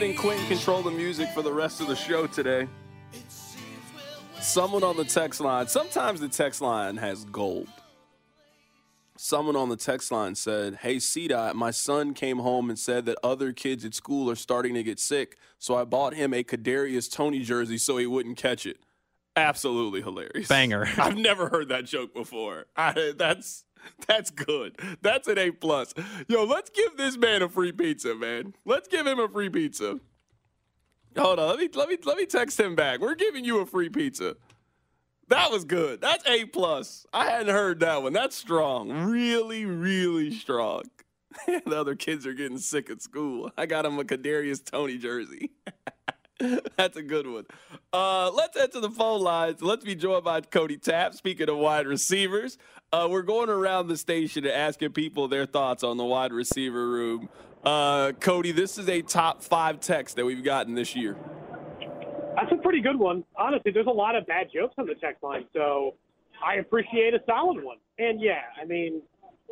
Letting Quentin control the music for the rest of the show today. Someone on the text line, sometimes the text line has gold. Someone on the text line said, Hey, CDOT, my son came home and said that other kids at school are starting to get sick, so I bought him a Kadarius Toney jersey so he wouldn't catch it. Absolutely hilarious. Banger. I've never heard that joke before. I, that's that's good. That's an A plus. Yo, let's give this man a free pizza, man. Let's give him a free pizza. Hold on, let me let me let me text him back. We're giving you a free pizza. That was good. That's A plus. I hadn't heard that one. That's strong. Really, really strong. the other kids are getting sick at school. I got him a Kadarius Toney jersey. That's a good one. Uh, let's head to the phone lines. Let's be joined by Cody Tapp. Speaking of wide receivers, uh, we're going around the station and asking people their thoughts on the wide receiver room. Uh, Cody, this is a top five text that we've gotten this year. That's a pretty good one. Honestly, there's a lot of bad jokes on the text line, so I appreciate a solid one. And yeah, I mean,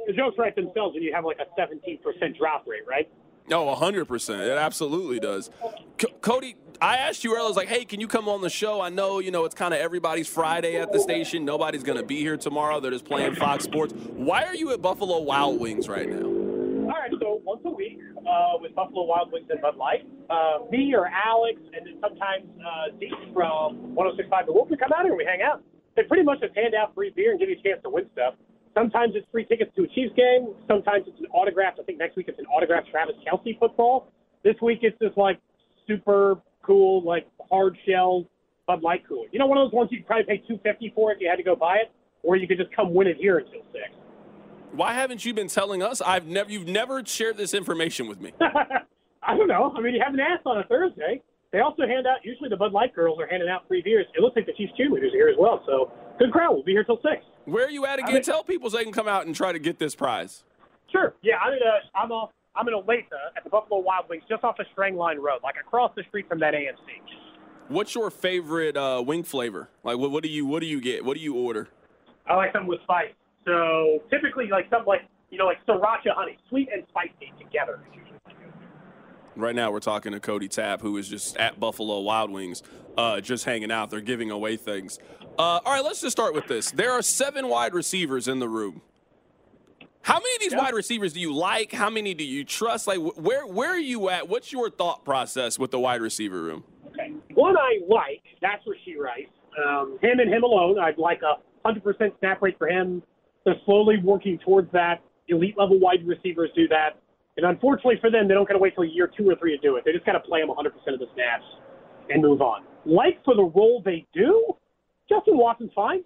the jokes write themselves when you have like a 17% drop rate, right? No, 100%. It absolutely does. C- Cody, I asked you earlier, I was like, hey, can you come on the show? I know, you know, it's kind of everybody's Friday at the station. Nobody's going to be here tomorrow. They're just playing Fox Sports. Why are you at Buffalo Wild Wings right now? All right, so once a week uh, with Buffalo Wild Wings and Bud Light, uh, me or Alex, and then sometimes uh, Zeke from 1065 The Wolf, we come out here and we hang out. They pretty much just hand out free beer and give you a chance to win stuff. Sometimes it's free tickets to a Chiefs game. Sometimes it's an autograph. I think next week it's an autographed Travis Kelce football. This week it's just like super cool, like hard shell Bud Light cooler. You know, one of those ones you could probably pay two fifty for if you had to go buy it, or you could just come win it here until six. Why haven't you been telling us? I've never, you've never shared this information with me. I don't know. I mean, you haven't asked on a Thursday. They also hand out. Usually, the Bud Light girls are handing out free beers. It looks like the Chiefs cheerleaders are here as well. So good crowd. We'll be here till six. Where are you at again? mean- Tell people so they can come out and try to get this prize. Sure. Yeah, I'm in a uh, I'm off I'm in Olathe at the Buffalo Wild Wings, just off the Strang Line Road, like across the street from that AMC. What's your favorite uh, wing flavor? Like, what, what do you what do you get? What do you order? I like something with spice. So typically, like something like you know, like sriracha honey, sweet and spicy together. is usually my go-to. Right now, we're talking to Cody Tapp, who is just at Buffalo Wild Wings, uh, just hanging out. They're giving away things. Uh, all right, let's just start with this. There are seven wide receivers in the room. How many of these Yeah. wide receivers do you like? How many do you trust? Like, where where are you at? What's your thought process with the wide receiver room? Okay. One I like, that's Rashee Rice. Um, him and him alone, I'd like a 100% snap rate for him. They're slowly working towards that. Elite level wide receivers do that. And unfortunately for them, they don't got to wait till year two or three to do it. They just got to play them 100% of the snaps and move on. Like for the role they do, Justin Watson's fine.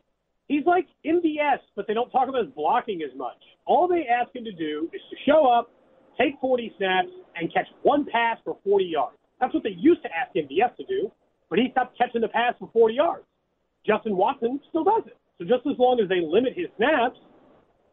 He's like MVS, but they don't talk about his blocking as much. All they ask him to do is to show up, take 40 snaps, and catch one pass for 40 yards. That's what they used to ask MVS to do, but he stopped catching the pass for 40 yards. Justin Watson still does it. So just as long as they limit his snaps,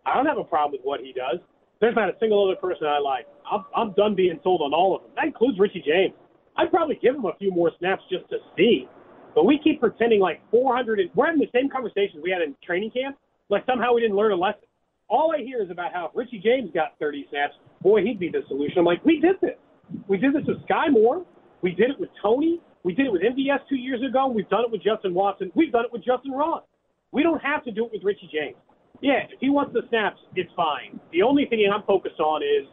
I don't have a problem with what he does. There's not a single other person I like. I'm, I'm done being sold on all of them. That includes Richie James. I'd probably give him a few more snaps just to see. But we keep pretending like 400. And, we're having the same conversations we had in training camp. Like somehow we didn't learn a lesson. All I hear is about how if Richie James got 30 snaps, boy, he'd be the solution. I'm like, we did this. We did this with Skyy Moore. We did it with Toney. We did it with MVS two years ago. We've done it with Justin Watson. We've done it with Justin Ross. We don't have to do it with Richie James. Yeah, if he wants the snaps, it's fine. The only thing I'm focused on is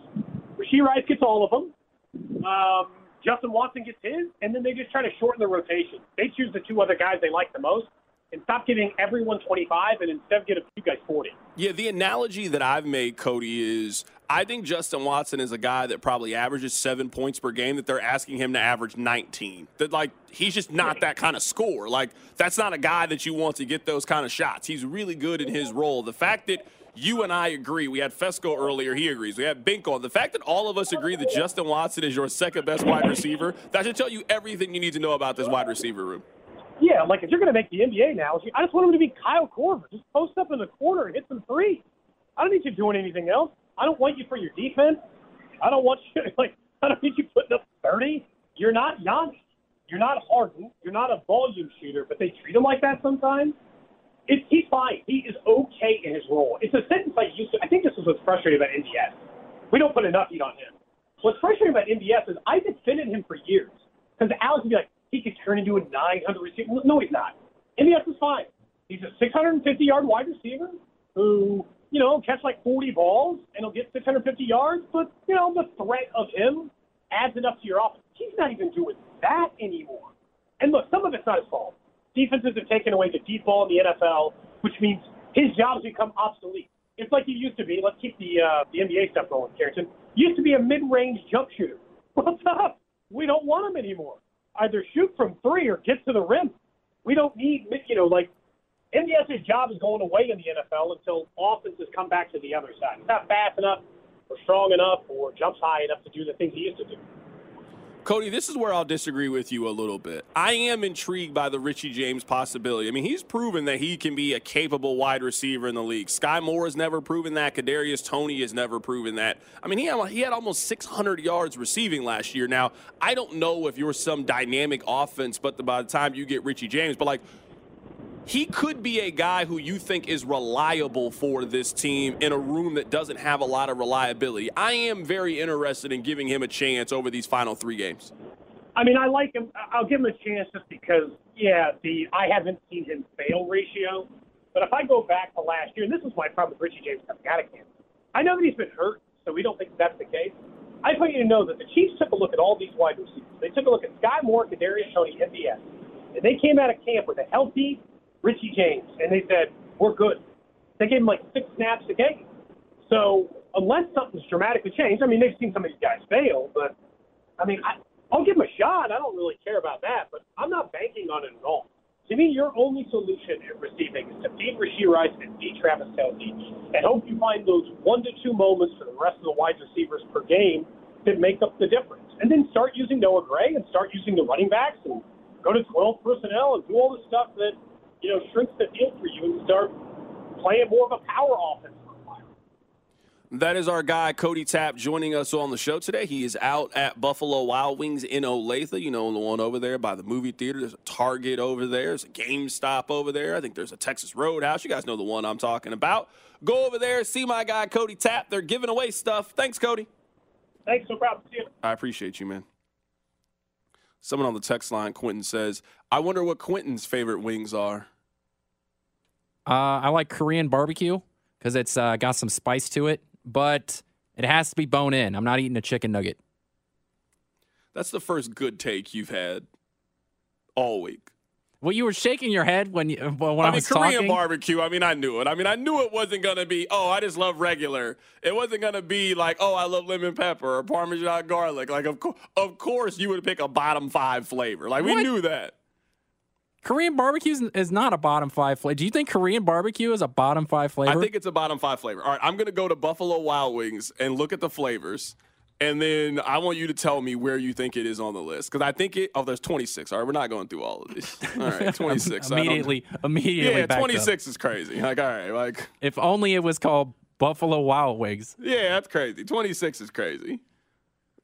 Rashee Rice gets all of them. Um, Justin Watson gets his, and then they just try to shorten the rotation. They choose the two other guys they like the most, and stop giving everyone 25 and instead get a few guys 40. Yeah, the analogy that I've made, Cody, is I think Justin Watson is a guy that probably averages seven points per game. That they're asking him to average 19. That like he's just not that kind of score. Like that's not a guy that you want to get those kind of shots. He's really good in his role. The fact that you and I agree. We had Fescoe earlier. He agrees. We had Bink on. The fact that all of us agree that Justin Watson is your second best wide receiver, that should tell you everything you need to know about this wide receiver room. Yeah, like if you're going to make the NBA now, I just want him to be Kyle Korver. Just post up in the corner and hit some threes. I don't need you doing anything else. I don't want you for your defense. I don't want you like I don't need you putting up 30. You're not Giannis. You're not Harden. You're not a volume shooter, but they treat him like that sometimes. It, he's fine. He is okay in his role. It's a sentence I used to. I think this is what's frustrating about MVS. We don't put enough heat on him. What's frustrating about MVS is I defended him for years because Alex would be like, he could turn into a 900 receiver. No, he's not. MVS is fine. He's a 650 yard wide receiver who, you know, catch like 40 balls and he'll get 650 yards. But you know, the threat of him adds enough to your offense. He's not even doing that anymore. And look, some of it's not his fault defenses have taken away the deep ball in the NFL, which means his job's become obsolete. It's like he used to be. Let's keep the uh, the NBA stuff going, Carrington. Used to be a mid-range jump shooter. What's up? We don't want him anymore. Either shoot from three or get to the rim. We don't need, you know, like MVS's job is going away in the NFL until offenses come back to the other side. He's not fast enough or strong enough or jumps high enough to do the things he used to do. Cody, this is where I'll disagree with you a little bit. I am intrigued by the Richie James possibility. I mean, he's proven that he can be a capable wide receiver in the league. Skyy Moore has never proven that. Kadarius Toney has never proven that. I mean, he had, he had almost 600 yards receiving last year. Now, I don't know if you're some dynamic offense, but the, by the time you get Richie James, but like he could be a guy who you think is reliable for this team in a room that doesn't have a lot of reliability. I am very interested in giving him a chance over these final three games. I mean, I like him. I'll give him a chance just because, yeah, the I haven't seen him fail ratio. But if I go back to last year, and this is my problem with Richie James coming out of camp, I know that he's been hurt, so we don't think that's the case. I just want you to know that the Chiefs took a look at all these wide receivers. They took a look at Skyy Moore, Kadarius Toney, MVS, and they came out of camp with a healthy Richie James, and they said, we're good. They gave him like six snaps a game. So unless something's dramatically changed, I mean, they've seen some of these guys fail, but I mean, I, I'll give him a shot. I don't really care about that, but I'm not banking on it at all. To me, your only solution in receiving is to feed Rashee Rice and feed Travis Kelce and hope you find those one to two moments for the rest of the wide receivers per game that make up the difference. And then start using Noah Gray and start using the running backs and go to 12 personnel and do all the stuff that you know, shrinks the field for you and start playing more of a power offense. That is our guy, Cody Tapp, joining us on the show today. He is out at Buffalo Wild Wings in Olathe. You know, the one over there by the movie theater. There's a Target over there. There's a GameStop over there. I think there's a Texas Roadhouse. You guys know the one I'm talking about. Go over there, see my guy, Cody Tapp. They're giving away stuff. Thanks, Cody. Thanks, no problem. See you. I appreciate you, man. Someone on the text line, Quentin says, I wonder what Quentin's favorite wings are. Uh, I like Korean barbecue because it's uh, got some spice to it, but it has to be bone in. I'm not eating a chicken nugget. That's the first good take you've had all week. Well, you were shaking your head when you, when I, was talking. I mean, was Korean talking. barbecue. I mean, I knew it. I mean, I knew it wasn't gonna be. Oh, I just love regular. It wasn't gonna be like, oh, I love lemon pepper or Parmesan garlic. Like, of, co- of course, you would pick a bottom five flavor. Like, we What? knew that. Korean barbecue is- is not a bottom five flavor. Do you think Korean barbecue is a bottom five flavor? I think it's a bottom five flavor. All right, I'm gonna go to Buffalo Wild Wings and look at the flavors, and then I want you to tell me where you think it is on the list because I think it. Oh, there's 26. All right, we're not going through all of this. All right, 26. Immediately, immediately. Yeah, backed up. 26 is crazy. Like, all right, like, If only it was called Buffalo Wild Wings. yeah, that's crazy. 26 is crazy.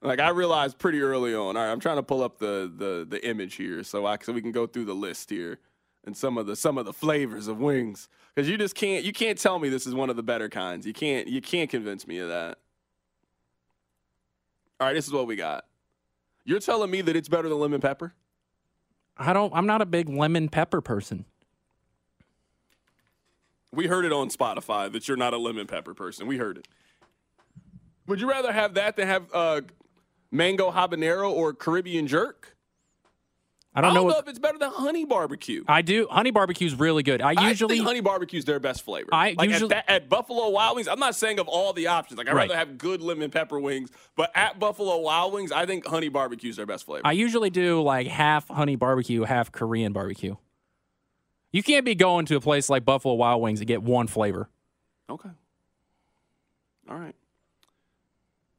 Like, I realized pretty early on. All right, I'm trying to pull up the the the image here so I so we can go through the list here and some of the some of the flavors of wings because you just can't you can't tell me this is one of the better kinds. You can't you can't convince me of that. All right, this is what we got. You're telling me that it's better than lemon pepper? I don't. I'm not a big lemon pepper person. We heard it on Spotify that you're not a lemon pepper person. We heard it. Would you rather have that than have uh, mango habanero or Caribbean jerk? I don't, know. know If, if it's better than honey barbecue. I do. Honey barbecue is really good. I I usually think honey is their best flavor. I like usually- at, at Buffalo Wild Wings. I'm not saying of all the options. Like I'd Right. rather have good lemon pepper wings, but at Buffalo Wild Wings, I think honey barbecue is their best flavor. I usually do like half honey barbecue, half Korean barbecue. You can't be going to a place like Buffalo Wild Wings and get one flavor. okay. All right.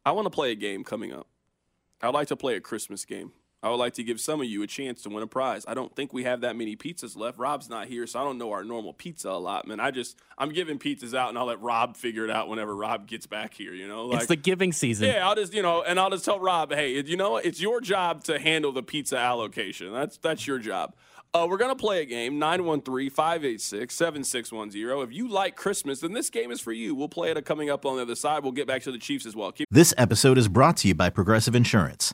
I want to play a game coming up. I'd like to play a Christmas game. I would like to give some of you a chance to win a prize. I don't think we have that many pizzas left. Rob's not here, so I don't know our normal pizza allotment. I just I'm giving pizzas out, and I'll let Rob figure it out whenever Rob gets back here. You know, it's the giving season. Yeah, I'll just you know, and I'll just tell Rob, hey, you know, it's your job to handle the pizza allocation. That's that's your job. Uh, we're gonna play a game 913-586-7610. If you like Christmas, then this game is for you. We'll play it coming up on the other side. We'll get back to the Chiefs as well. Keep This episode is brought to you by Progressive Insurance.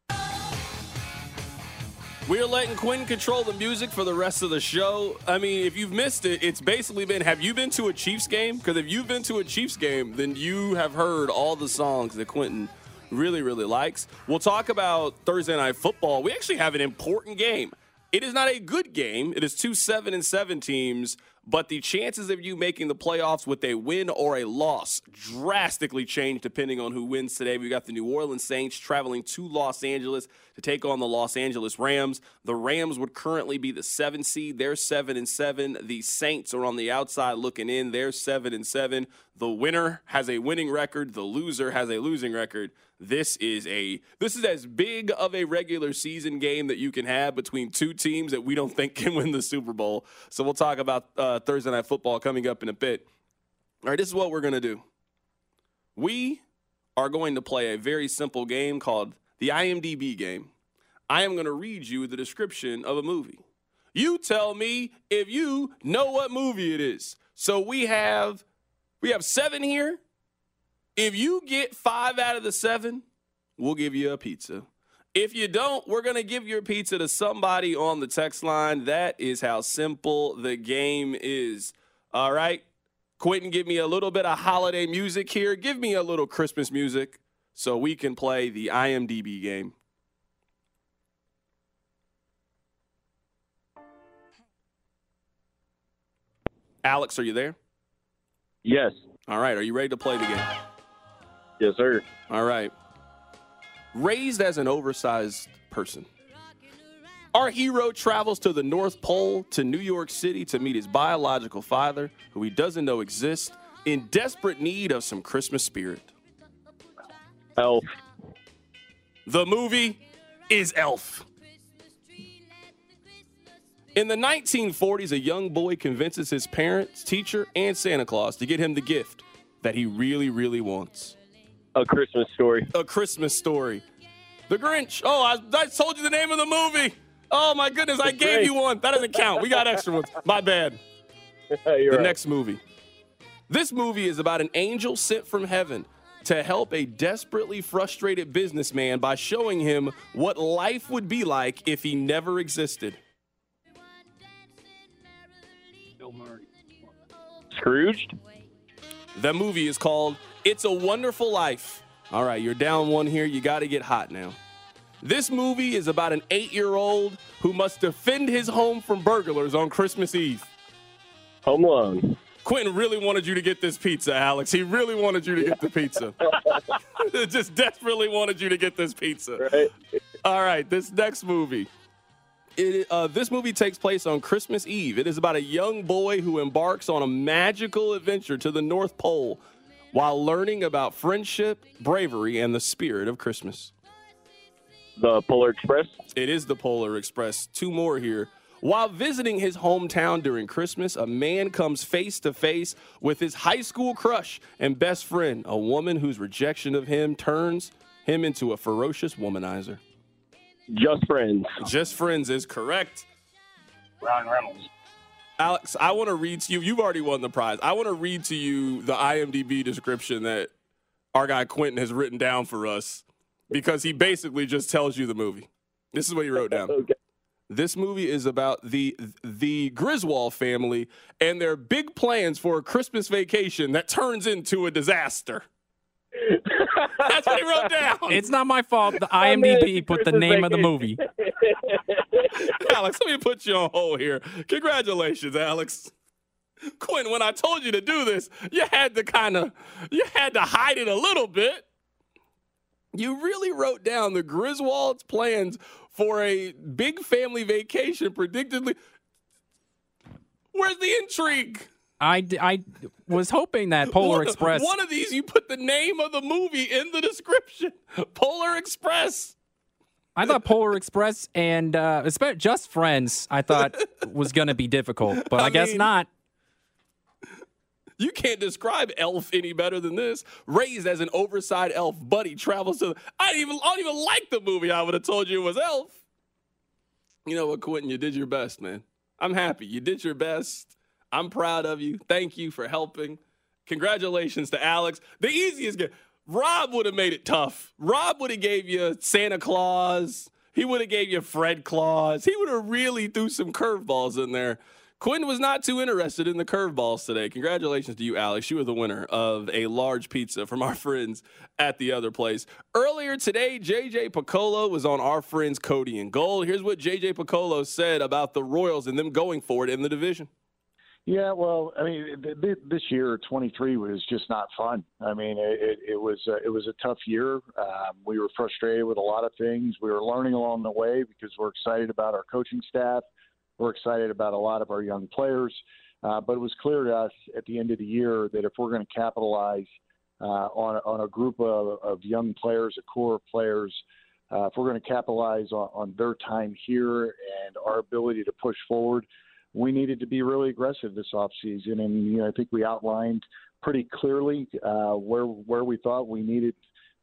We're letting Quentin control the music for the rest of the show. I mean, if you've missed it, it's basically been have you been to a Chiefs game? Because if you've been to a Chiefs game, then you have heard all the songs that Quentin really, really likes. We'll talk about Thursday night football. We actually have an important game. It is not a good game. It is two seven and seven teams, but the chances of you making the playoffs with a win or a loss drastically change depending on who wins today. We got the New Orleans Saints traveling to Los Angeles to take on the Los Angeles Rams. The Rams would currently be the seven seed. They're seven and seven. The Saints are on the outside looking in. They're seven and seven. The winner has a winning record. The loser has a losing record. This is a this is as big of a regular season game that you can have between two teams that we don't think can win the Super Bowl. So we'll talk about uh, Thursday night football coming up in a bit. All right, this is what we're gonna do. We are going to play a very simple game called the IMDb game. I am going to read you the description of a movie. You tell me if you know what movie it is. So we have we have 7 here. If you get 5 out of the 7, we'll give you a pizza. If you don't, we're going to give your pizza to somebody on the text line. That is how simple the game is. All right? Quentin, give me a little bit of holiday music here. Give me a little Christmas music so we can play the IMDb game. Alex, are you there? Yes. All right. Are you ready to play the game? Yes, sir. All right. Raised as an oversized person, our hero travels to the North Pole to New York City to meet his biological father, who he doesn't know exists, in desperate need of some Christmas spirit. Elf. The movie is Elf. In the 1940s, a young boy convinces his parents, teacher, and Santa Claus to get him the gift that he really, really wants A Christmas story. a Christmas story. The Grinch. Oh, I, I told you the name of the movie. Oh my goodness, I gave you one. That doesn't count. We got extra ones. My bad. The right. next movie. This movie is about an angel sent from heaven to help a desperately frustrated businessman by showing him what life would be like if he never existed. Scrooged. The movie is called It's a Wonderful Life. All right, you're down one here. You got to get hot now. This movie is about an eight year old who must defend his home from burglars on Christmas Eve. Home Alone. Quentin really wanted you to get this pizza, Alex. He really wanted you to get the pizza. Just desperately wanted you to get this pizza. Right? All right, this next movie. It, uh, this movie takes place on Christmas Eve. It is about a young boy who embarks on a magical adventure to the North Pole while learning about friendship, bravery, and the spirit of Christmas. The Polar Express. It is the Polar Express. Two more here. While visiting his hometown during Christmas, a man comes face to face with his high school crush and best friend, a woman whose rejection of him turns him into a ferocious womanizer. Just Friends. Just Friends is correct. Ryan Reynolds. Alex, I want to read to you. You've already won the prize. I want to read to you the IMDb description that our guy Quentin has written down for us because he basically just tells you the movie. This is what he wrote down. Okay. This movie is about the the Griswold family and their big plans for a Christmas vacation that turns into a disaster. That's what he wrote down. It's not my fault. The IMDb put the name of the movie. Alex, let me put you on hold here. Congratulations, Alex. Quinn, when I told you to do this, you had to kind of you had to hide it a little bit. You really wrote down the Griswold's plans for a big family vacation predictably. Where's the intrigue? I, I was hoping that Polar One- Express. One of these, you put the name of the movie in the description. Polar Express. I thought Polar Express and uh, Just Friends. I thought was going to be difficult, but I, I guess mean- not. You can't describe Elf any better than this. Raised as an oversized elf, Buddy travels to. I didn't even. I don't even like the movie. I would have told you it was Elf. You know what, Quentin? You did your best, man. I'm happy. You did your best. I'm proud of you. Thank you for helping. Congratulations to Alex. The easiest game. Rob would have made it tough. Rob would have gave you Santa Claus. He would have gave you Fred Claus. He would have really threw some curveballs in there. Quinn was not too interested in the curveballs today. Congratulations to you, Alex. You were the winner of a large pizza from our friends at the other place. Earlier today, JJ Picollo was on our friends Cody and Gold. Here's what JJ Picollo said about the Royals and them going forward in the division. Yeah, well, I mean, th- th- this year 23 was just not fun. I mean, it, it, it was uh, it was a tough year. Um, we were frustrated with a lot of things. We were learning along the way because we're excited about our coaching staff. We're excited about a lot of our young players. Uh, but it was clear to us at the end of the year that if we're going to capitalize uh, on on a group of, of young players, a core of players, uh, if we're going to capitalize on, on their time here and our ability to push forward, we needed to be really aggressive this offseason. And you know, I think we outlined pretty clearly uh, where where we thought we needed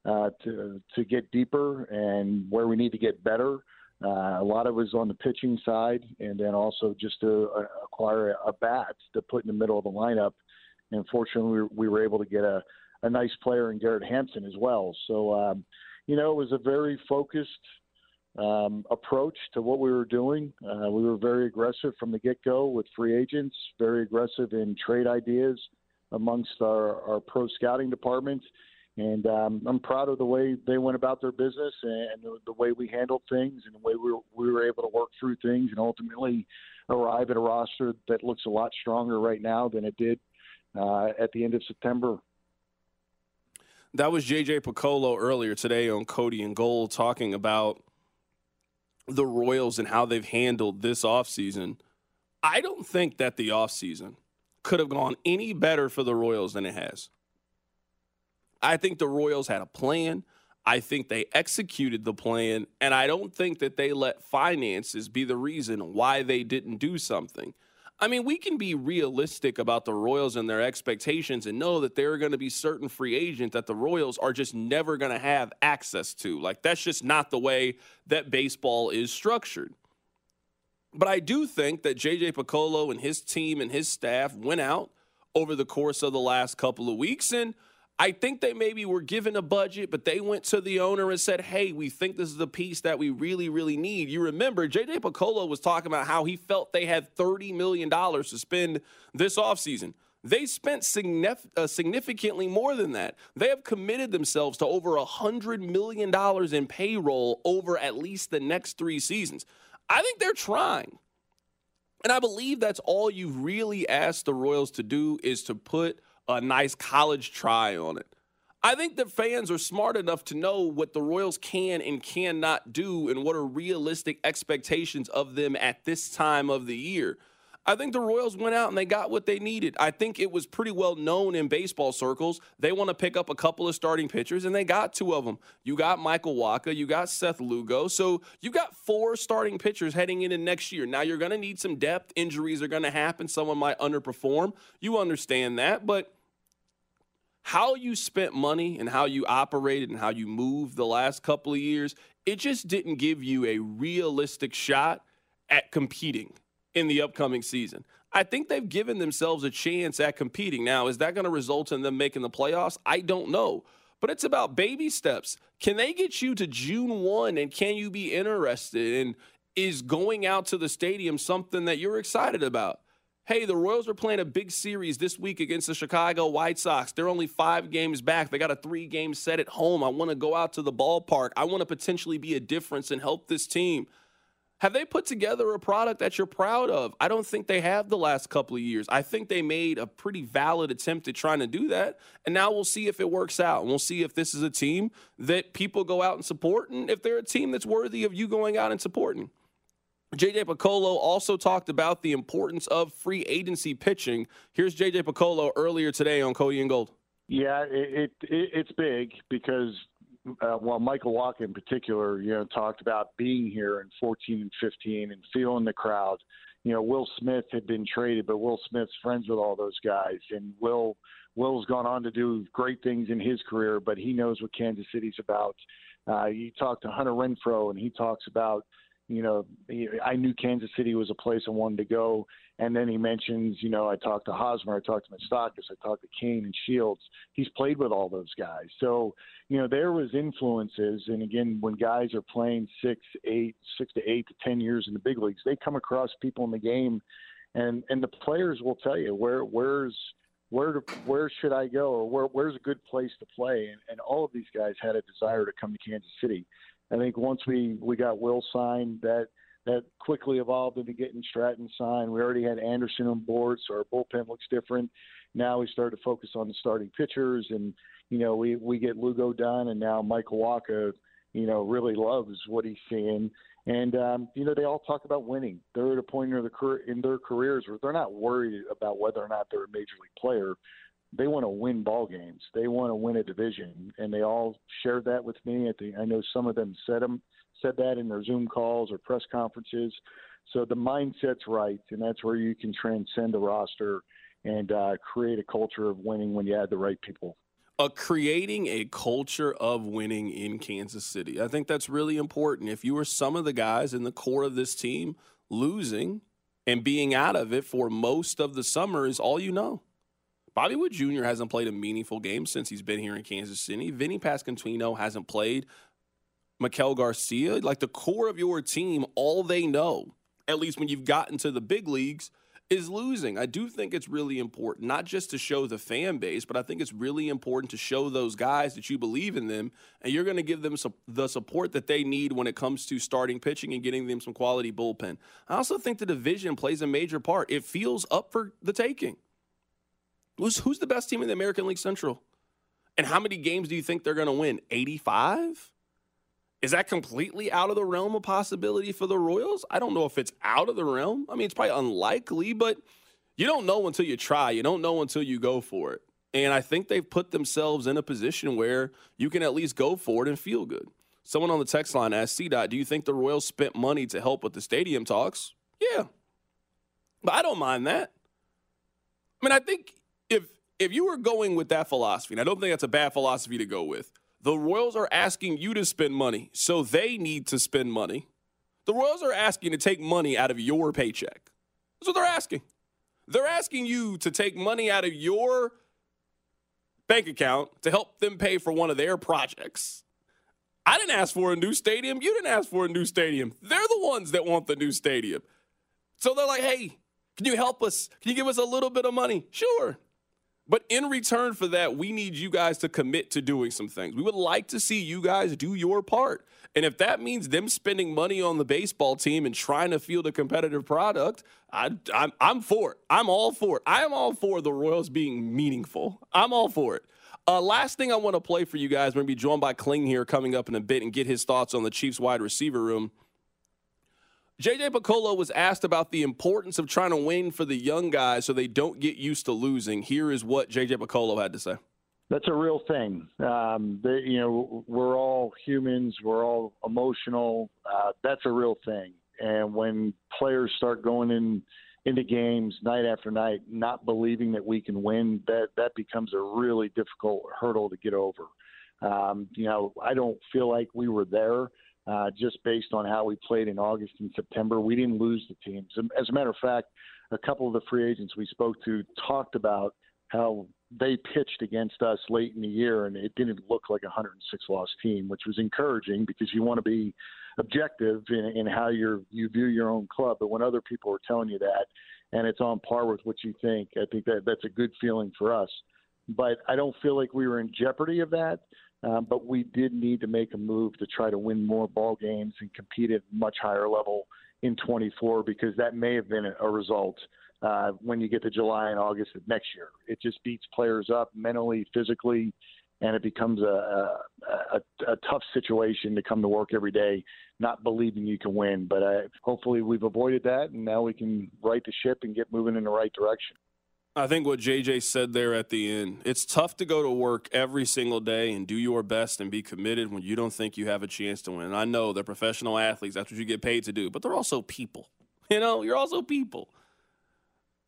uh, to to get deeper and where we need to get better. Uh, a lot of it was on the pitching side, and then also just to uh, acquire a, bat to put in the middle of the lineup. And fortunately, we, we were able to get a, a nice player in Garrett Hampson as well. So, um, you know, it was a very focused um, approach to what we were doing. Uh, we were very aggressive from the get go with free agents, very aggressive in trade ideas amongst our, our pro scouting department. And um, I'm proud of the way they went about their business and the, the way we handled things and the way we were, we were able to work through things and ultimately arrive at a roster that looks a lot stronger right now than it did uh, at the end of September. That was JJ Picollo earlier today on Cody and Gold talking about the Royals and how they've handled this offseason. I don't think that the offseason could have gone any better for the Royals than it has. I think the Royals had a plan. I think they executed the plan, and I don't think that they let finances be the reason why they didn't do something. I mean, we can be realistic about the Royals and their expectations and know that there are going to be certain free agents that the Royals are just never going to have access to. Like, that's just not the way that baseball is structured. But I do think that JJ Picollo and his team and his staff went out over the course of the last couple of weeks and I think they maybe were given a budget, but they went to the owner and said, Hey, we think this is the piece that we really, really need. You remember, JJ Picollo was talking about how he felt they had $30 million to spend this offseason. They spent uh, significantly more than that. They have committed themselves to over $100 million in payroll over at least the next three seasons. I think they're trying. And I believe that's all you've really asked the Royals to do is to put a nice college try on it. I think the fans are smart enough to know what the Royals can and cannot do and what are realistic expectations of them at this time of the year. I think the Royals went out and they got what they needed. I think it was pretty well known in baseball circles. They want to pick up a couple of starting pitchers, and they got two of them. You got Michael Wacha, you got Seth Lugo. So you got four starting pitchers heading into next year. Now you're going to need some depth. Injuries are going to happen. Someone might underperform. You understand that. But how you spent money and how you operated and how you moved the last couple of years, it just didn't give you a realistic shot at competing in the upcoming season. I think they've given themselves a chance at competing. Now, is that going to result in them making the playoffs? I don't know. But it's about baby steps. Can they get you to June 1 and can you be interested? And is going out to the stadium something that you're excited about? Hey, the Royals are playing a big series this week against the Chicago White Sox. They're only five games back. They got a three game set at home. I want to go out to the ballpark. I want to potentially be a difference and help this team. Have they put together a product that you're proud of? I don't think they have the last couple of years. I think they made a pretty valid attempt at trying to do that. And now we'll see if it works out. And we'll see if this is a team that people go out and support and if they're a team that's worthy of you going out and supporting. JJ Picollo also talked about the importance of free agency pitching. Here's JJ Picollo earlier today on Cody and Gold. Yeah, it, it it's big because uh, well, Michael Wacha in particular, you know, talked about being here in 14 and 15 and feeling the crowd. You know, Will Smith had been traded, but Will Smith's friends with all those guys, and Will Will's gone on to do great things in his career, but he knows what Kansas City's about. Uh, you talk to Hunter Renfroe, and he talks about you know, I knew Kansas City was a place I wanted to go. And then he mentions, you know, I talked to Hosmer, I talked to Moustakas, I talked to Cain and Shields. He's played with all those guys. So, you know, there was influences. And again, when guys are playing six, eight, six to eight to ten years in the big leagues, they come across people in the game, and and the players will tell you where where's where where should I go or where where's a good place to play. And, and all of these guys had a desire to come to Kansas City. I think once we we got Will signed, that that quickly evolved into getting Stratton signed. We already had Anderson on board, so our bullpen looks different. Now we started to focus on the starting pitchers, and you know we we get Lugo done, and now Michael Wacha, you know, really loves what he's seeing. And um, you know they all talk about winning. They're at a point in their in their careers where they're not worried about whether or not they're a major league player they want to win ball games. They want to win a division, and they all shared that with me. I I know some of them said them said that in their Zoom calls or press conferences. So the mindset's right, and that's where you can transcend the roster and uh, create a culture of winning when you add the right people. Uh, creating a culture of winning in Kansas City. I think that's really important. If you are some of the guys in the core of this team losing and being out of it for most of the summer is all you know. Bobby Witt Jr. hasn't played a meaningful game since he's been here in Kansas City. Vinny Pasquantino hasn't played. Maikel Garcia, like the core of your team, all they know, at least when you've gotten to the big leagues, is losing. I do think it's really important, not just to show the fan base, but I think it's really important to show those guys that you believe in them and you're going to give them the support that they need when it comes to starting pitching and getting them some quality bullpen. I also think the division plays a major part. It feels up for the taking. Who's, who's the best team in the American League Central? And how many games do you think they're going to win? 85? Is that completely out of the realm of possibility for the Royals? I don't know if it's out of the realm. I mean, it's probably unlikely, but you don't know until you try. You don't know until you go for it. And I think they've put themselves in a position where you can at least go for it and feel good. Someone on the text line asked, C. Dot, do you think the Royals spent money to help with the stadium talks? Yeah. But I don't mind that. I mean, I think if if you were going with that philosophy, and I don't think that's a bad philosophy to go with, the Royals are asking you to spend money, so they need to spend money. The Royals are asking to take money out of your paycheck. That's what they're asking. They're asking you to take money out of your bank account to help them pay for one of their projects. I didn't ask for a new stadium. You didn't ask for a new stadium. They're the ones that want the new stadium. So they're like, hey, can you help us? Can you give us a little bit of money? Sure. But in return for that, we need you guys to commit to doing some things. We would like to see you guys do your part. And if that means them spending money on the baseball team and trying to field a competitive product, I, I'm, I'm for it. I'm all for it. I am all for the Royals being meaningful. I'm all for it. Uh, last thing I want to play for you guys, we're going to be joined by Kling here coming up in a bit and get his thoughts on the Chiefs wide receiver room. JJ Picollo was asked about the importance of trying to win for the young guys so they don't get used to losing. Here is what JJ Picollo had to say. That's a real thing. Um, they, you know, we're all humans. We're all emotional. Uh, that's a real thing. And when players start going in into games night after night, not believing that we can win, that that becomes a really difficult hurdle to get over. Um, you know, I don't feel like we were there uh, just based on how we played in August and September. We didn't lose the teams. As a matter of fact, a couple of the free agents we spoke to talked about how they pitched against us late in the year, and it didn't look like a 106 loss team, which was encouraging because you want to be objective in, in how you you view your own club. But when other people are telling you that, and it's on par with what you think, I think that that's a good feeling for us. But I don't feel like we were in jeopardy of that. Um, but we did need to make a move to try to win more ball games and compete at much higher level in 24 because that may have been a result uh, when you get to July and August of next year. It just beats players up mentally, physically, and it becomes a, a, a, a tough situation to come to work every day not believing you can win. But uh, hopefully we've avoided that, and now we can right the ship and get moving in the right direction. I think what JJ said there at the end, it's tough to go to work every single day and do your best and be committed when you don't think you have a chance to win. And I know they're professional athletes, that's what you get paid to do, but they're also people. You know, you're also people.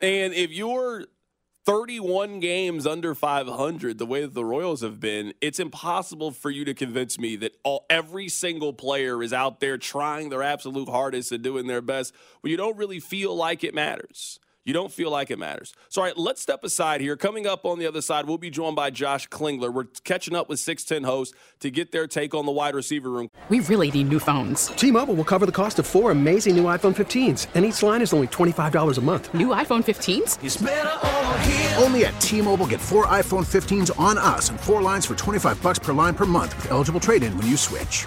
And if you're 31 games under 500, the way that the Royals have been, it's impossible for you to convince me that all, every single player is out there trying their absolute hardest and doing their best when you don't really feel like it matters. You don't feel like it matters. So, all right, let's step aside here. Coming up on the other side, we'll be joined by Josh Klingler. We're catching up with 610 hosts to get their take on the wide receiver room. We really need new phones. T Mobile will cover the cost of four amazing new iPhone 15s, and each line is only $25 a month. New iPhone 15s? It's over here. Only at T Mobile get four iPhone 15s on us and four lines for 25 bucks per line per month with eligible trade in when you switch.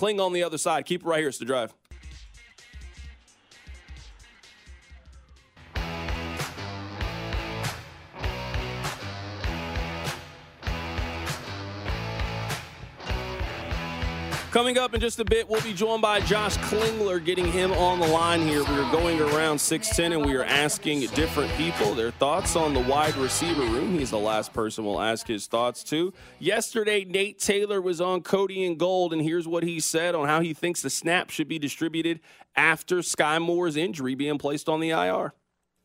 Kling on the other side. Keep it right here. It's the drive. Coming up in just a bit, we'll be joined by Josh Klingler, getting him on the line here. We are going around 610 and we are asking different people their thoughts on the wide receiver room. He's the last person we'll ask his thoughts to. Yesterday, Nate Taylor was on Cody and Gold, and here's what he said on how he thinks the snap should be distributed after Skyy Moore's injury being placed on the IR.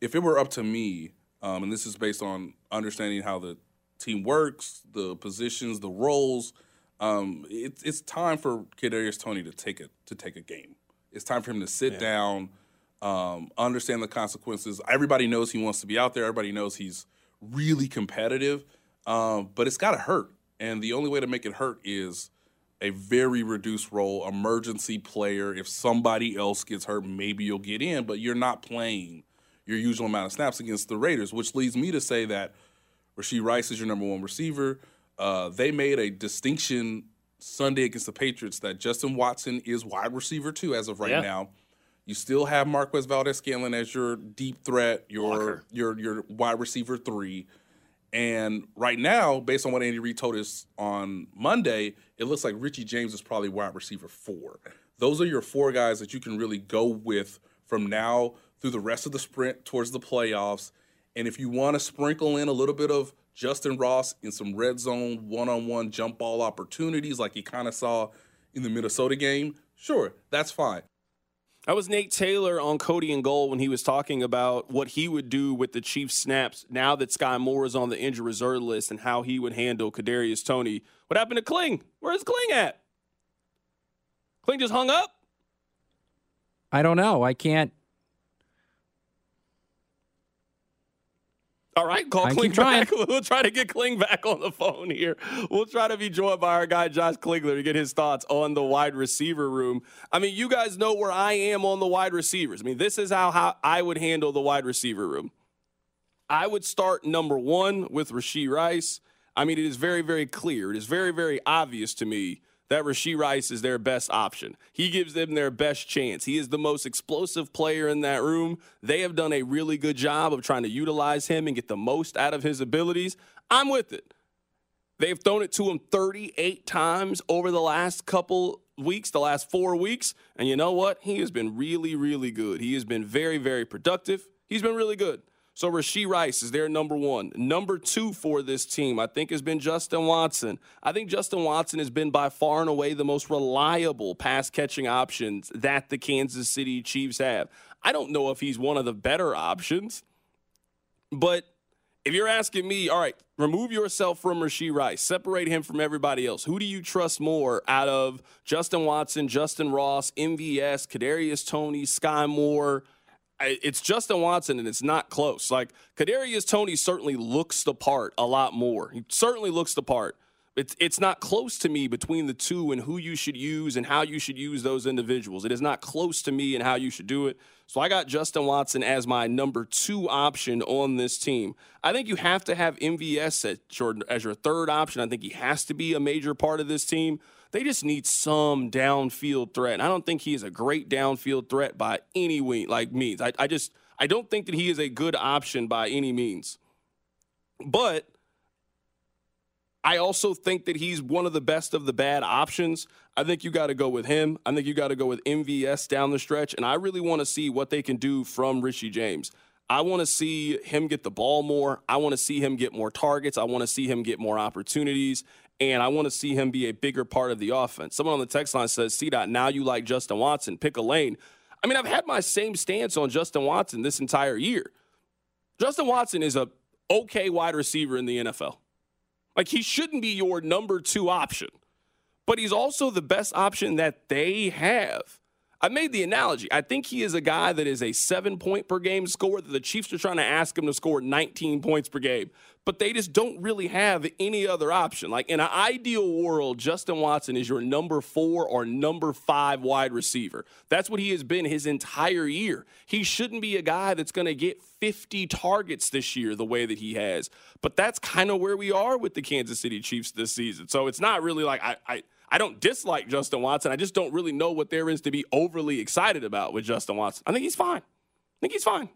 If it were up to me, um, and this is based on understanding how the team works, the positions, the roles – um, it's it's time for Kadarius Toney to take a to take a game. It's time for him to sit yeah. down, um, understand the consequences. Everybody knows he wants to be out there. Everybody knows he's really competitive, um, but it's got to hurt. And the only way to make it hurt is a very reduced role, emergency player. If somebody else gets hurt, maybe you'll get in, but you're not playing your usual amount of snaps against the Raiders, which leads me to say that Rashee Rice is your number one receiver. Uh, they made a distinction Sunday against the Patriots that Justin Watson is wide receiver too as of right yeah. now. You still have Marquez Valdes-Scantling as your deep threat, your your your wide receiver three. And right now, based on what Andy Reid told us on Monday, it looks like Richie James is probably wide receiver four. Those are your four guys that you can really go with from now through the rest of the sprint towards the playoffs And if you want to sprinkle in a little bit of Justin Ross in some red zone one on one jump ball opportunities like you kind of saw in the Minnesota game, sure, that's fine. That was Nate Taylor on Cody and Gold when he was talking about what he would do with the Chiefs snaps now that Skyy Moore is on the injured reserve list and how he would handle Kadarius Toney. What happened to Kling? Where's Kling at? Kling just hung up. I don't know. I can't. All right, call I Kling back. We'll try to get Kling back on the phone here. We'll try to be joined by our guy Josh Klingler to get his thoughts on the wide receiver room. I mean, you guys know where I am on the wide receivers. I mean, this is how, how I would handle the wide receiver room. I would start number one with Rashee Rice. I mean, it is very, very clear. It is very, very obvious to me that Rashee Rice is their best option. He gives them their best chance. He is the most explosive player in that room. They have done a really good job of trying to utilize him and get the most out of his abilities. I'm with it. They've thrown it to him 38 times over the last couple weeks, the last four weeks. And you know what? He has been really, really good. He has been very, very productive. He's been really good. So Rashee Rice is their number one. Number two for this team, I think, has been Justin Watson. I think Justin Watson has been by far and away the most reliable pass catching options that the Kansas City Chiefs have. I don't know if he's one of the better options, but if you're asking me, all right, remove yourself from Rashee Rice, separate him from everybody else. Who do you trust more out of Justin Watson, Justyn Ross, MVS, Kadarius Toney, Skyy Moore? It's Justin Watson, and it's not close. Like Kadarius Toney certainly looks the part a lot more. He certainly looks the part. It's it's not close to me between the two and who you should use and how you should use those individuals. It is not close to me and how you should do it. So I got Justin Watson as my number two option on this team. I think you have to have MVS at your, as your third option. I think he has to be a major part of this team. They just need some downfield threat. And I don't think he is a great downfield threat by any way, like means. I, I just I don't think that he is a good option by any means. But I also think that he's one of the best of the bad options. I think you got to go with him. I think you got to go with MVS down the stretch. And I really want to see what they can do from Richie James. I want to see him get the ball more. I want to see him get more targets. I want to see him get more opportunities. And I want to see him be a bigger part of the offense. Someone on the text line says. Dot, now you like Justin Watson. Pick a lane. I mean, I've had my same stance on Justin Watson this entire year. Justin Watson is a okay wide receiver in the NFL. Like he shouldn't be your number two option, but he's also the best option that they have. I made the analogy. I think he is a guy that is a seven point per game scorer that the Chiefs are trying to ask him to score 19 points per game, but they just don't really have any other option. Like in an ideal world, Justin Watson is your number four or number five wide receiver. That's what he has been his entire year. He shouldn't be a guy that's going to get 50 targets this year the way that he has. But that's kind of where we are with the Kansas City Chiefs this season. So it's not really like I, I I don't dislike Justin Watson. I just don't really know what there is to be overly excited about with Justin Watson. I think he's fine. I think he's fine.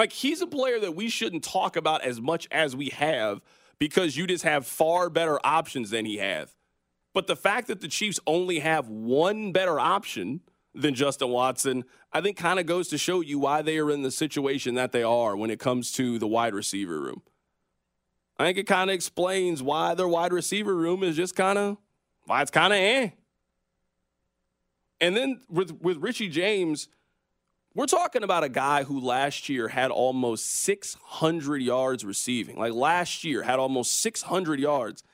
Like he's a player that we shouldn't talk about as much as we have because you just have far better options than he has. But the fact that the Chiefs only have one better option than Justin Watson, I think kind of goes to show you why they are in the situation that they are when it comes to the wide receiver room. I think it kind of explains why their wide receiver room is just kind of why it's kind of eh. And then with with Richie James, we're talking about a guy who last year had almost 600 yards receiving. Like last year had almost 600 yards.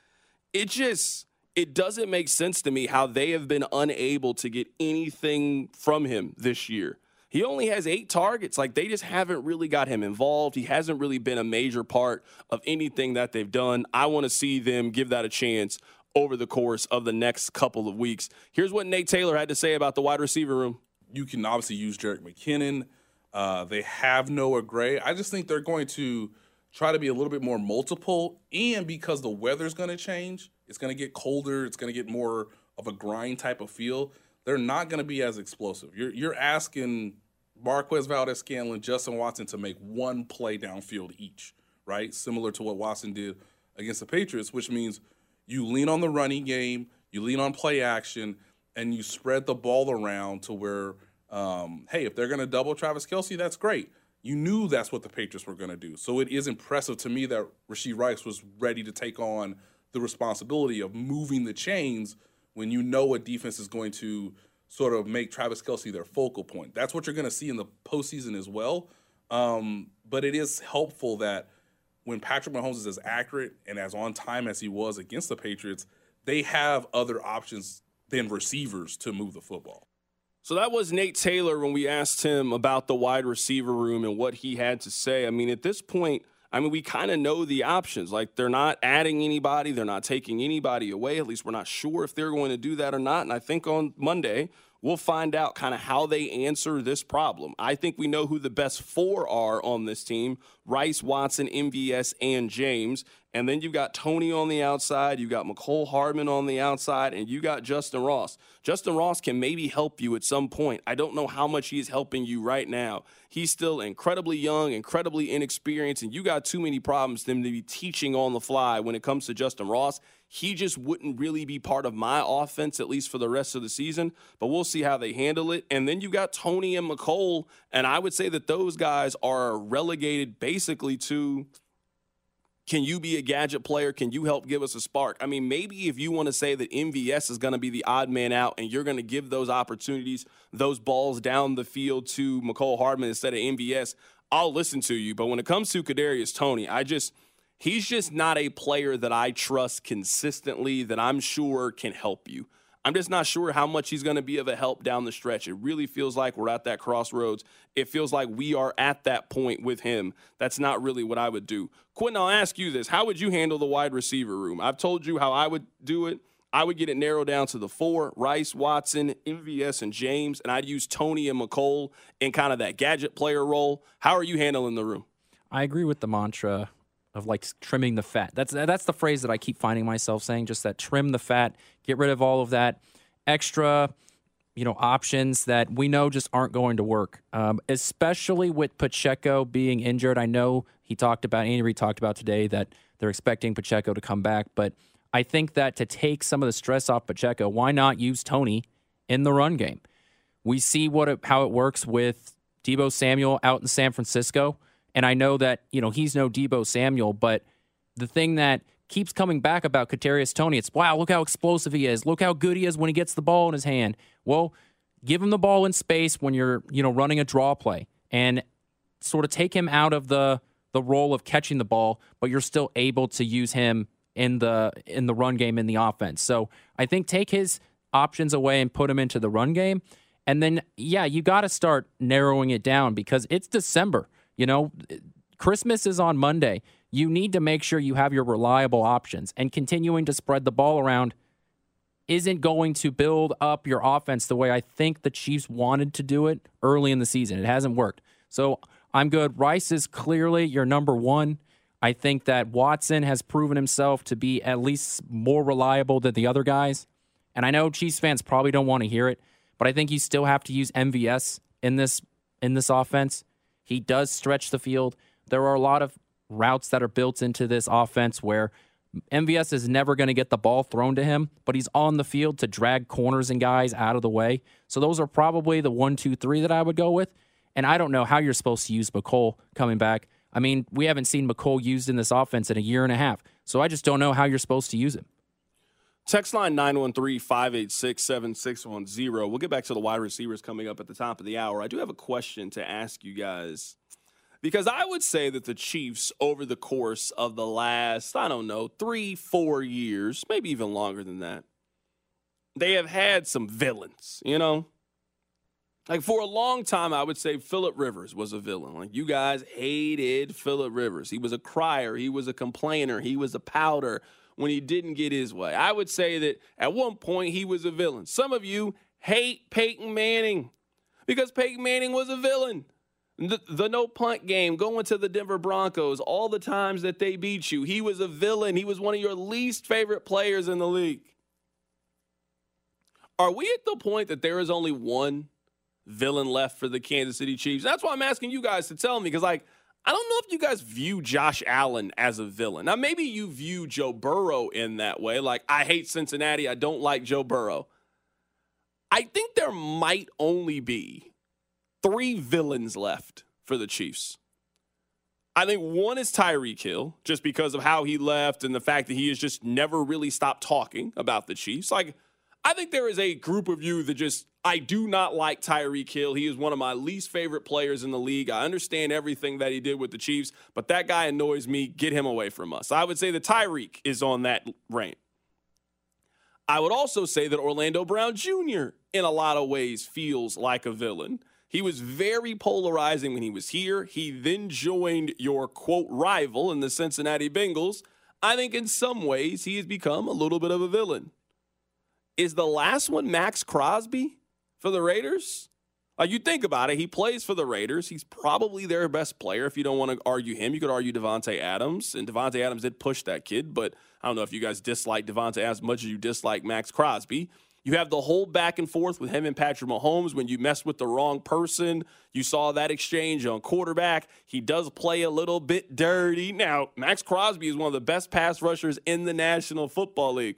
It just it doesn't make sense to me how they have been unable to get anything from him this year. He only has eight targets. Like they just haven't really got him involved. He hasn't really been a major part of anything that they've done. I want to see them give that a chance over the course of the next couple of weeks. Here's what Nate Taylor had to say about the wide receiver room. You can obviously use Jerick McKinnon. Uh, they have Noah Gray. I just think they're going to try to be a little bit more multiple. And because the weather's going to change, it's going to get colder. It's going to get more of a grind type of feel. They're not going to be as explosive. You're you're asking Marquez Valdes-Scantling, Justin Watson to make one play downfield each, right? Similar to what Watson did against the Patriots, which means you lean on the running game, you lean on play action, and you spread the ball around to where, um, hey, if they're going to double Travis Kelce, that's great. you knew that's what the Patriots were going to do. So it is impressive to me that Rashee Rice was ready to take on the responsibility of moving the chains when you know a defense is going to sort of make Travis Kelce their focal point. That's what you're going to see in the postseason as well. Um, but it is helpful that when Patrick Mahomes is as accurate and as on time as he was against the Patriots, they have other options than receivers to move the football. So that was Nate Taylor when we asked him about the wide receiver room and what he had to say. I mean, at this point, I mean, we kind of know the options. Like, they're not adding anybody, they're not taking anybody away. At least we're not sure if they're going to do that or not. And I think on Monday, we'll find out kind of how they answer this problem. I think we know who the best four are on this team Rice, Watson, MVS, and James. And then you've got Toney on the outside, you've got Mecole Hardman on the outside, and you got Justyn Ross. Justyn Ross can maybe help you at some point. I don't know how much he's helping you right now. He's still incredibly young, incredibly inexperienced, and you got too many problems to be teaching on the fly when it comes to Justyn Ross. He just wouldn't really be part of my offense, at least for the rest of the season. But we'll see how they handle it. And then you got Toney and Mecole, and I would say that those guys are relegated basically to can you be a gadget player? Can you help give us a spark? I mean, maybe if you want to say that MVS is going to be the odd man out and you're going to give those opportunities, those balls down the field to Mecole Hardman instead of MVS, I'll listen to you. But when it comes to Kadarius Toney, I just he's just not a player that I trust consistently that I'm sure can help you. I'm just not sure how much he's going to be of a help down the stretch. It really feels like we're at that crossroads. It feels like we are at that point with him. That's not really what I would do. Quentin, I'll ask you this. How would you handle the wide receiver room? I've told you how I would do it. I would get it narrowed down to the four Rice, Watson, MVS, and James, and I'd use Toney and Mecole in kind of that gadget player role. How are you handling the room? I agree with the mantra of like trimming the fat. That's that's the phrase that I keep finding myself saying. Just that trim the fat, get rid of all of that extra, you know, options that we know just aren't going to work. Um, especially with Pacheco being injured. I know he talked about Andy talked about today that they're expecting Pacheco to come back, but I think that to take some of the stress off Pacheco, why not use Toney in the run game? We see what it, how it works with Deebo Samuel out in San Francisco. And I know that, you know, he's no Deebo Samuel, but the thing that keeps coming back about Kadarius Toney, it's wow, look how explosive he is. Look how good he is when he gets the ball in his hand. Well, give him the ball in space when you're, you know, running a draw play and sort of take him out of the the role of catching the ball, but you're still able to use him in the in the run game in the offense. So I think take his options away and put him into the run game. And then yeah, you got to start narrowing it down because it's December. You know, Christmas is on Monday. You need to make sure you have your reliable options and continuing to spread the ball around isn't going to build up your offense the way I think the Chiefs wanted to do it early in the season. It hasn't worked. So I'm good. Rice is clearly your number one. I think that Watson has proven himself to be at least more reliable than the other guys. And I know Chiefs fans probably don't want to hear it, but I think you still have to use MVS in this in this offense. He does stretch the field. There are a lot of routes that are built into this offense where MVS is never going to get the ball thrown to him, but he's on the field to drag corners and guys out of the way. So those are probably the one, two, three that I would go with. And I don't know how you're supposed to use Mecole coming back. I mean, we haven't seen Mecole used in this offense in a year and a half. So I just don't know how you're supposed to use him. Text line 913 586 7610. We'll get back to the wide receivers coming up at the top of the hour. I do have a question to ask you guys because I would say that the Chiefs, over the course of the last, I don't know, three, four years, maybe even longer than that, they have had some villains, you know? Like for a long time, I would say Philip Rivers was a villain. Like you guys hated Philip Rivers. He was a crier, he was a complainer, he was a powder when he didn't get his way. I would say that at one point he was a villain. Some of you hate Peyton Manning because Peyton Manning was a villain. The, the, no punt game, going to the Denver Broncos, all the times that they beat you. He was a villain. He was one of your least favorite players in the league. Are we at the point that there is only one villain left for the Kansas City Chiefs? That's why I'm asking you guys to tell me because, like, I don't know if you guys view Josh Allen as a villain. Now, maybe you view Joe Burrow in that way. Like, I hate Cincinnati. I don't like Joe Burrow. I think there might only be three villains left for the Chiefs. I think one is Tyreek Hill, just because of how he left and the fact that he has just never really stopped talking about the Chiefs. Like, I think there is a group of you that just, I do not like Tyreek Hill. He is one of my least favorite players in the league. I understand everything that he did with the Chiefs, but that guy annoys me. Get him away from us. I would say that Tyreek is on that reign. I would also say that Orlando Brown Jr., in a lot of ways, feels like a villain. He was very polarizing when he was here. He then joined your quote rival in the Cincinnati Bengals. I think in some ways he has become a little bit of a villain. Is the last one Maxx Crosby for the Raiders? You think about it, he plays for the Raiders. He's probably their best player. If you don't want to argue him, you could argue Davante Adams, and Davante Adams did push that kid. But I don't know if you guys dislike Davante as much as you dislike Maxx Crosby. You have the whole back and forth with him and Patrick Mahomes when you mess with the wrong person. You saw that exchange on quarterback. He does play a little bit dirty. Now, Maxx Crosby is one of the best pass rushers in the National Football League.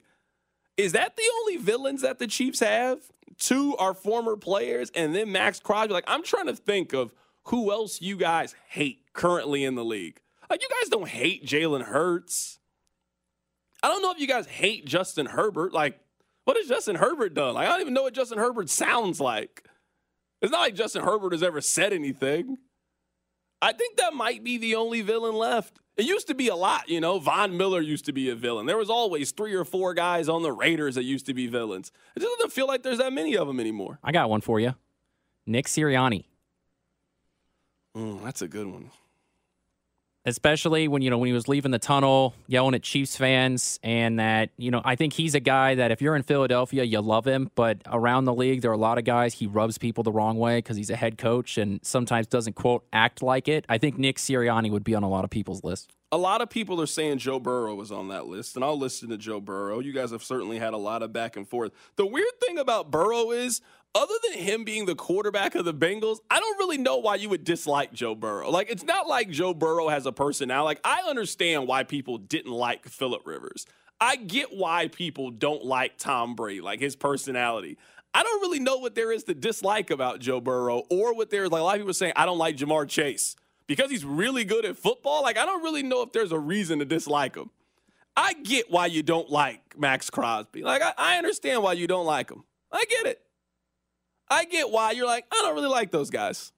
Is that the only villains that the Chiefs have? Two are former players, and then Maxx Crosby. Like, I'm trying to think of who else you guys hate currently in the league. Like, you guys don't hate Jalen Hurts. I don't know if you guys hate Justin Herbert. Like, what has Justin Herbert done? Like, I don't even know what Justin Herbert sounds like. It's not like Justin Herbert has ever said anything. I think that might be the only villain left. It used to be a lot, you know. Von Miller used to be a villain. There was always three or four guys on the Raiders that used to be villains. It just doesn't feel like there's that many of them anymore. I got one for you. Nick Sirianni. Mm, that's a good one. Especially when you know when he was leaving the tunnel, yelling at Chiefs fans, and that you know I think he's a guy that if you're in Philadelphia, you love him, but around the league there are a lot of guys he rubs people the wrong way because he's a head coach and sometimes doesn't quote act like it. I think Nick Sirianni would be on a lot of people's list. A lot of people are saying Joe Burrow was on that list, and I'll listen to Joe Burrow. You guys have certainly had a lot of back and forth. The weird thing about Burrow is, other than him being the quarterback of the Bengals, I don't really know why you would dislike Joe Burrow. Like, it's not like Joe Burrow has a personality. Like, I understand why people didn't like Philip Rivers. I get why people don't like Tom Brady, like his personality. I don't really know what there is to dislike about Joe Burrow or what there's like a lot of people saying, I don't like Ja'Marr Chase because he's really good at football. Like, I don't really know if there's a reason to dislike him. I get why you don't like Maxx Crosby. Like, I, I understand why you don't like him. I get it. I get why you're like, I don't really like those guys.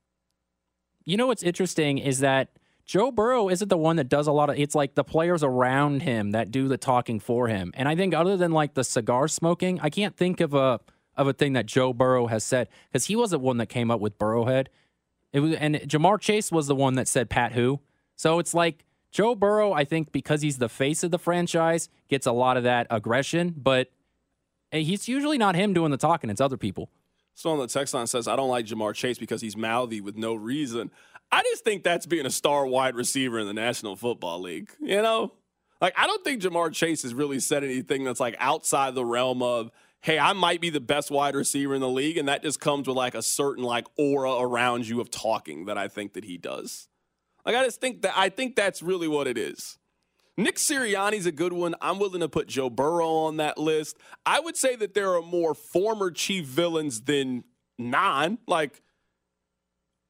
You know what's interesting is that Joe Burrow isn't the one that does a lot of it's like the players around him that do the talking for him. And I think other than like the cigar smoking, I can't think of a of a thing that Joe Burrow has said cuz he wasn't one that came up with Burrowhead. It was and Ja'Marr Chase was the one that said Pat who. So it's like Joe Burrow, I think because he's the face of the franchise, gets a lot of that aggression, but eh, he's usually not him doing the talking, it's other people. So on the text line says, I don't like Ja'Marr Chase because he's mouthy with no reason. I just think that's being a star wide receiver in the National Football League. You know? Like, I don't think Ja'Marr Chase has really said anything that's like outside the realm of, hey, I might be the best wide receiver in the league. And that just comes with like a certain like aura around you of talking that I think that he does. Like, I just think that I think that's really what it is. Nick Sirianni's a good one. I'm willing to put Joe Burrow on that list. I would say that there are more former Chief villains than non. Like,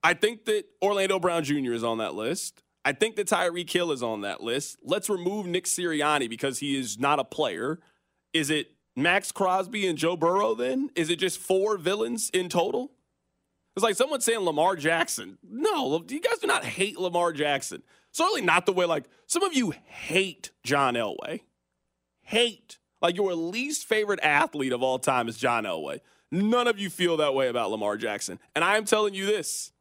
I think that Orlando Brown Jr. is on that list. I think that Tyreek Kill is on that list. Let's remove Nick Sirianni because he is not a player. Is it Maxx Crosby and Joe Burrow then? Is it just four villains in total? It's like someone saying Lamar Jackson. No, you guys do not hate Lamar Jackson. Certainly not the way like some of you hate John Elway. Hate. Like your least favorite athlete of all time is John Elway. None of you feel that way about Lamar Jackson. And I am telling you this.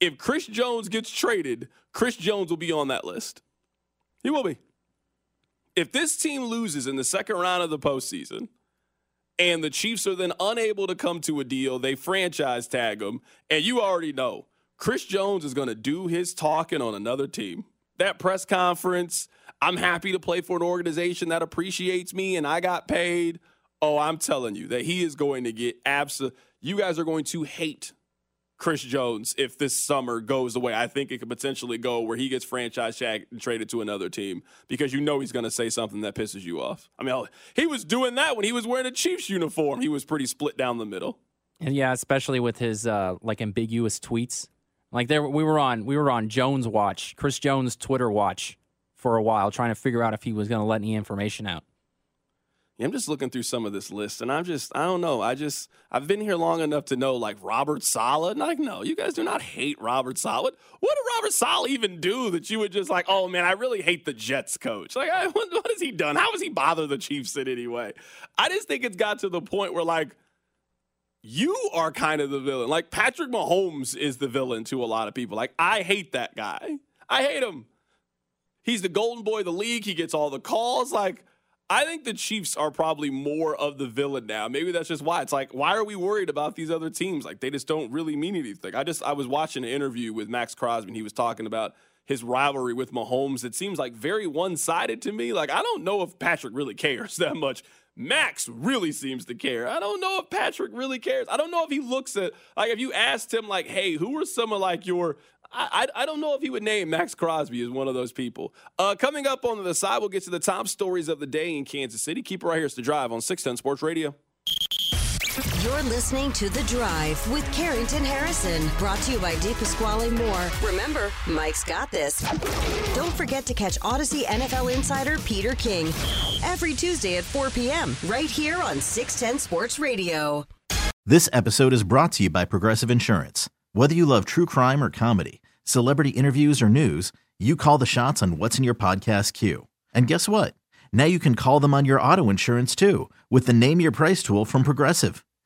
If Chris Jones gets traded, Chris Jones will be on that list. He will be. If this team loses in the second round of the postseason, and the Chiefs are then unable to come to a deal, they franchise tag him, and you already know Chris Jones is going to do his talking on another team. That press conference, I'm happy to play for an organization that appreciates me and I got paid. Oh, I'm telling you that he is going to get absolute. You guys are going to hate Chris Jones if this summer goes away. I think it could potentially go where he gets franchise tag and traded to another team because you know he's going to say something that pisses you off. I mean, he was doing that when he was wearing a Chiefs uniform. He was pretty split down the middle. And yeah, especially with his uh, like ambiguous tweets Like there, we were on we were on Jones watch, Chris Jones Twitter watch for a while, trying to figure out if he was going to let any information out. Yeah, I'm just looking through some of this list, and I'm just, I don't know. I just, I've been here long enough to know, like Robert Saleh. And like, no, you guys do not hate Robert Saleh. What, did Robert Saleh even do that you would just like, oh man, I really hate the Jets coach? Like, I, what, what has he done? How has he bothered the Chiefs in any way? I just think it's got to the point where like, you are kind of the villain. Like Patrick Mahomes is the villain to a lot of people. Like, I hate that guy. I hate him. He's the golden boy of the league. He gets all the calls. Like, I think the Chiefs are probably more of the villain now. Maybe that's just why. It's like, why are we worried about these other teams? Like, they just don't really mean anything. I just, I was watching an interview with Maxx Crosby, and he was talking about his rivalry with Mahomes. It seems like very one sided to me. Like, I don't know if Patrick really cares that much. Maxx really seems to care. I don't know if Patrick really cares. I don't know if he looks at, like, if you asked him, like, hey, who are some of, like, your I, I, don't know if he would name Maxx Crosby as one of those people. Uh, coming up on the side, we'll get to the top stories of the day in Kansas City. Keep it right here. It's The Drive on 610 Sports Radio. You're listening to The Drive with Carrington Harrison, brought to you by DePasquale Moore. Remember, Mike's got this. Don't forget to catch Audacy NFL insider Peter King every Tuesday at 4 p.m. right here on 610 Sports Radio. This episode is brought to you by Progressive Insurance. Whether you love true crime or comedy, celebrity interviews or news, you call the shots on what's in your podcast queue. And guess what? Now you can call them on your auto insurance too with the Name Your Price tool from Progressive.